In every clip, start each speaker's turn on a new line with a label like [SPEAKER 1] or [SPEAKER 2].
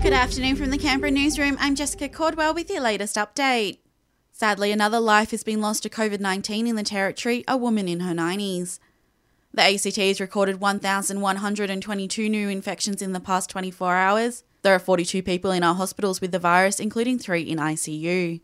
[SPEAKER 1] Good afternoon from the Canberra newsroom. I'm Jessica Cordwell with your latest update. Sadly, another life has been lost to COVID 19 in the Territory, a woman in her 90s. The ACT has recorded 1,122 new infections in the past 24 hours. There are 42 people in our hospitals with the virus, including three in ICU.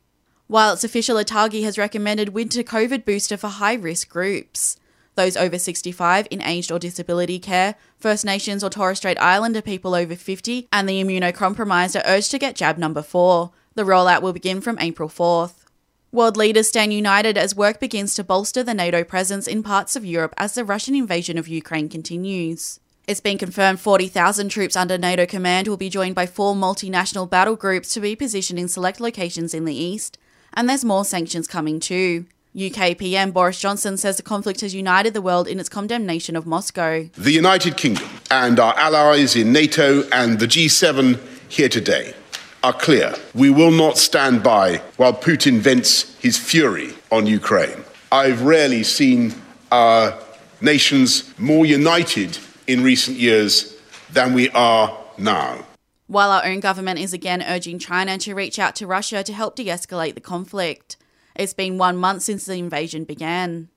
[SPEAKER 1] While it's official, ATAGI has recommended winter COVID booster for high risk groups. Those over 65 in aged or disability care, First Nations or Torres Strait Islander people over 50, and the immunocompromised are urged to get jab number 4. The rollout will begin from April 4th. World leaders stand united as work begins to bolster the NATO presence in parts of Europe as the Russian invasion of Ukraine continues. It's been confirmed 40,000 troops under NATO command will be joined by four multinational battle groups to be positioned in select locations in the east, and there's more sanctions coming too. UK PM Boris Johnson says the conflict has united the world in its condemnation of Moscow.
[SPEAKER 2] The United Kingdom and our allies in NATO and the G7 here today are clear. We will not stand by while Putin vents his fury on Ukraine. I've rarely seen our nations more united in recent years than we are now.
[SPEAKER 1] While our own government is again urging China to reach out to Russia to help de escalate the conflict. It's been one month since the invasion began.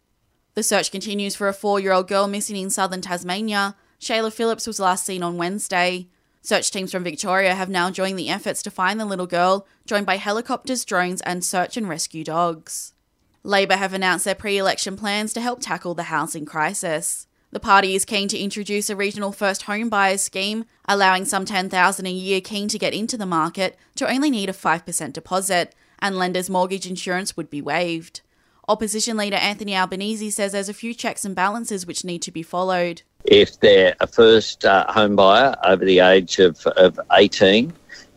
[SPEAKER 1] The search continues for a four year old girl missing in southern Tasmania. Shayla Phillips was last seen on Wednesday. Search teams from Victoria have now joined the efforts to find the little girl, joined by helicopters, drones, and search and rescue dogs. Labor have announced their pre election plans to help tackle the housing crisis. The party is keen to introduce a regional first home buyers scheme, allowing some 10,000 a year keen to get into the market to only need a 5% deposit, and lenders' mortgage insurance would be waived. Opposition leader Anthony Albanese says there's a few checks and balances which need to be followed
[SPEAKER 3] if they're a first uh, home buyer over the age of, of 18,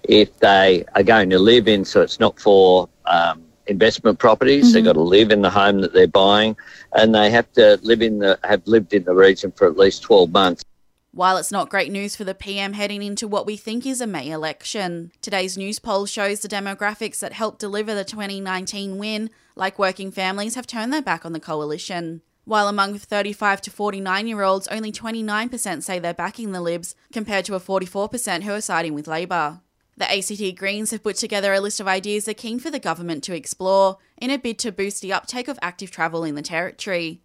[SPEAKER 3] if they are going to live in, so it's not for um, investment properties, mm-hmm. they've got to live in the home that they're buying, and they have to live in the have lived in the region for at least 12 months.
[SPEAKER 1] While it's not great news for the PM heading into what we think is a May election, today's Newspoll shows the demographics that helped deliver the 2019 win, like working families, have turned their back on the coalition. While among 35 to 49 year olds, only 29% say they're backing the Libs, compared to a 44% who are siding with Labor. The ACT Greens have put together a list of ideas they're keen for the government to explore in a bid to boost the uptake of active travel in the Territory.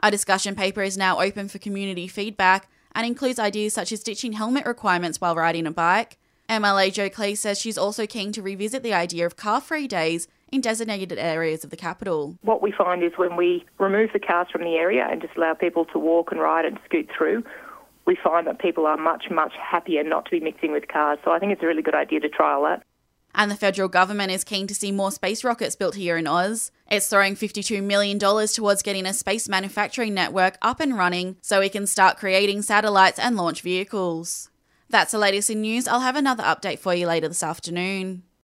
[SPEAKER 1] Our discussion paper is now open for community feedback and includes ideas such as ditching helmet requirements while riding a bike. MLA Jo Clay says she's also keen to revisit the idea of car free days in designated areas of the capital.
[SPEAKER 4] What we find is when we remove the cars from the area and just allow people to walk and ride and scoot through, we find that people are much, much happier not to be mixing with cars. So I think it's a really good idea to trial that.
[SPEAKER 1] And the federal government is keen to see more space rockets built here in Oz. It's throwing $52 million towards getting a space manufacturing network up and running so we can start creating satellites and launch vehicles. That's the latest in news. I'll have another update for you later this afternoon.